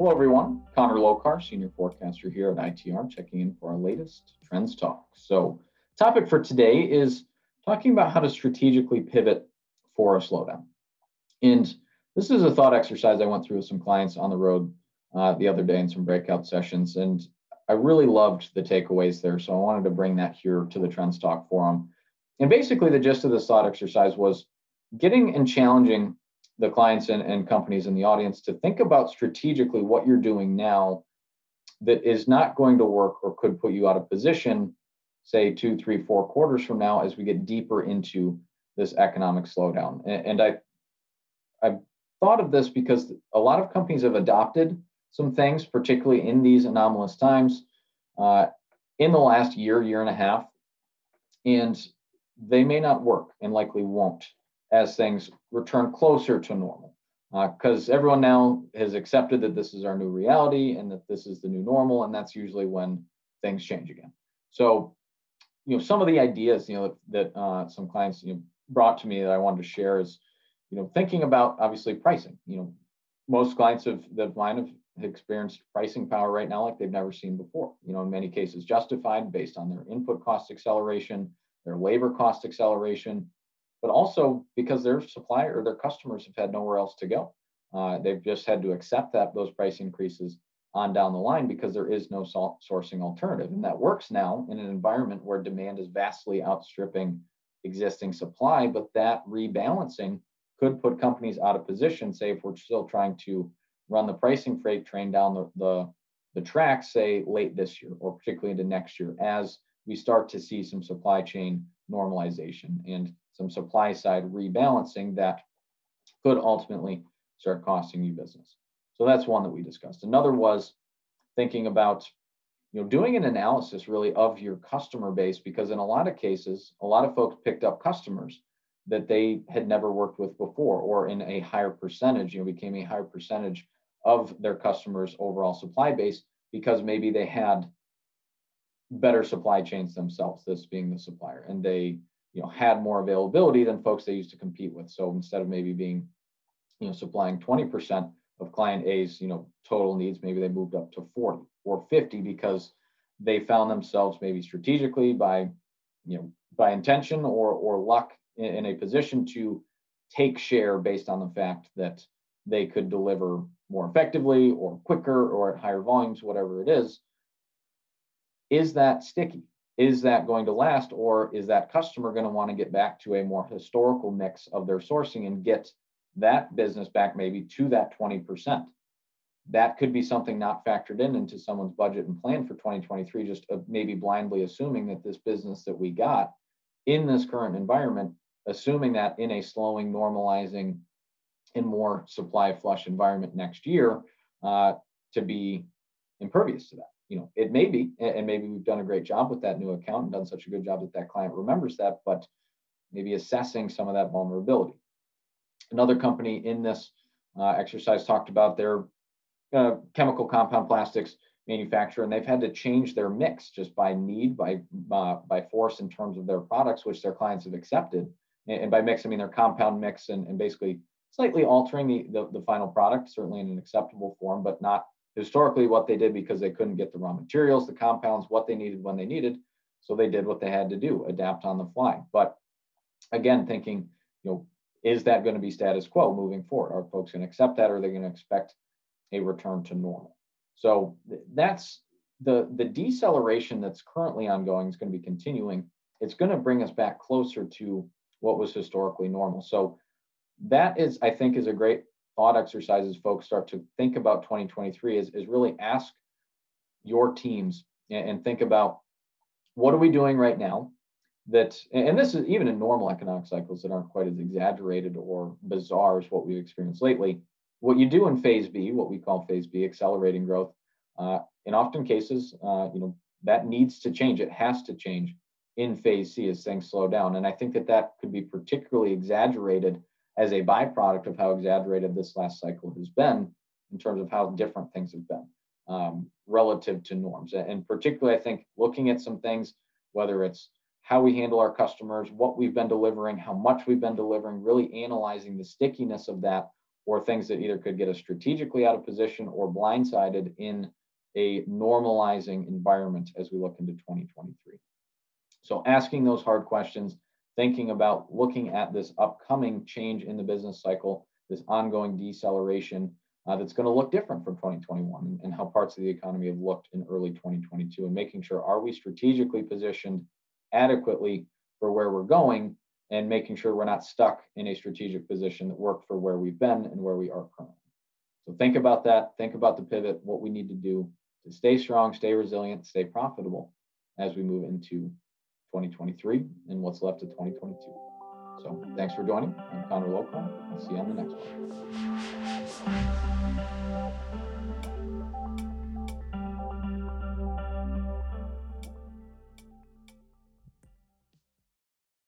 Hello, everyone. Connor Lokar, Senior Forecaster here at ITR, checking in for our latest Trends Talk. So, topic for today is talking about how to strategically pivot for a slowdown. And this is a thought exercise I went through with some clients on the road uh, the other day in some breakout sessions. And I really loved the takeaways there. So I wanted to bring that here to the Trends Talk forum. And basically, the gist of this thought exercise was getting and challenging the clients and, and companies in the audience to think about strategically what you're doing now that is not going to work or could put you out of position, say two, three, four quarters from now as we get deeper into this economic slowdown. And, and I, I've thought of this because a lot of companies have adopted some things, particularly in these anomalous times, uh, in the last year, year and a half, and they may not work and likely won't as things return closer to normal. Because uh, everyone now has accepted that this is our new reality and that this is the new normal, and that's usually when things change again. So, you know, some of the ideas, you know, that uh, some clients, you know, brought to me that I wanted to share is, you know, thinking about obviously pricing. You know, most clients of the line have experienced pricing power right now like they've never seen before. You know, in many cases justified based on their input cost acceleration, their labor cost acceleration, but also because their supplier or their customers have had nowhere else to go. Uh, they've just had to accept that those price increases on down the line because there is no sourcing alternative. And that works now in an environment where demand is vastly outstripping existing supply, but that rebalancing could put companies out of position, say if we're still trying to run the pricing freight train down the, the, the track, say late this year or particularly into next year, as we start to see some supply chain normalization and some supply side rebalancing that could ultimately start costing you business. So that's one that we discussed. Another was thinking about you know doing an analysis really of your customer base because in a lot of cases a lot of folks picked up customers that they had never worked with before or in a higher percentage you know became a higher percentage of their customers' overall supply base because maybe they had better supply chains themselves, this being the supplier, and they you know had more availability than folks they used to compete with. So instead of maybe being you know supplying 20% of client A's you know total needs, maybe they moved up to 40 or 50 because they found themselves maybe strategically by you know by intention or or luck in, in a position to take share based on the fact that they could deliver more effectively or quicker or at higher volumes, whatever it is, is that sticky? Is that going to last? Or is that customer going to want to get back to a more historical mix of their sourcing and get that business back maybe to that 20%? That could be something not factored in into someone's budget and plan for 2023, just uh, maybe blindly assuming that this business that we got in this current environment, assuming that in a slowing, normalizing and more supply flush environment next year uh, to be impervious to that. You know, it may be, and maybe we've done a great job with that new account and done such a good job that that client remembers that, but maybe assessing some of that vulnerability. Another company in this uh, exercise talked about their uh, chemical compound plastics manufacturer, and they've had to change their mix just by need, by uh, by force in terms of their products, which their clients have accepted. And, by mix, I mean their compound mix and, and basically slightly altering the, the, the final product, certainly in an acceptable form, but not historically what they did because they couldn't get the raw materials, the compounds, what they needed when they needed. So they did what they had to do, adapt on the fly. But again, thinking, you know, is that going to be status quo moving forward? Are folks going to accept that or are they going to expect a return to normal? So that's the, the deceleration that's currently ongoing is going to be continuing. It's going to bring us back closer to what was historically normal. So that is, I think, is a great thought exercise as folks start to think about 2023 is, is really ask your teams and, and think about what are we doing right now that and this is even in normal economic cycles that aren't quite as exaggerated or bizarre as what we've experienced lately what you do in phase b what we call phase b accelerating growth uh, in often cases uh, you know that needs to change. It has to change in phase c as things slow down. And i think that that could be particularly exaggerated as a byproduct of how exaggerated this last cycle has been in terms of how different things have been um, relative to norms. And particularly, I think looking at some things, whether it's how we handle our customers, what we've been delivering, how much we've been delivering, really analyzing the stickiness of that or things that either could get us strategically out of position or blindsided in a normalizing environment as we look into 2023. So asking those hard questions, thinking about looking at this upcoming change in the business cycle, this ongoing deceleration uh, that's going to look different from 2021 and how parts of the economy have looked in early 2022 and making sure are we strategically positioned adequately for where we're going and making sure we're not stuck in a strategic position that worked for where we've been and where we are currently. So think about that. Think about the pivot, what we need to do to stay strong, stay resilient, stay profitable as we move into 2023 and what's left of 2022. So thanks for joining. I'm Connor Lokar. I'll see you on the next one.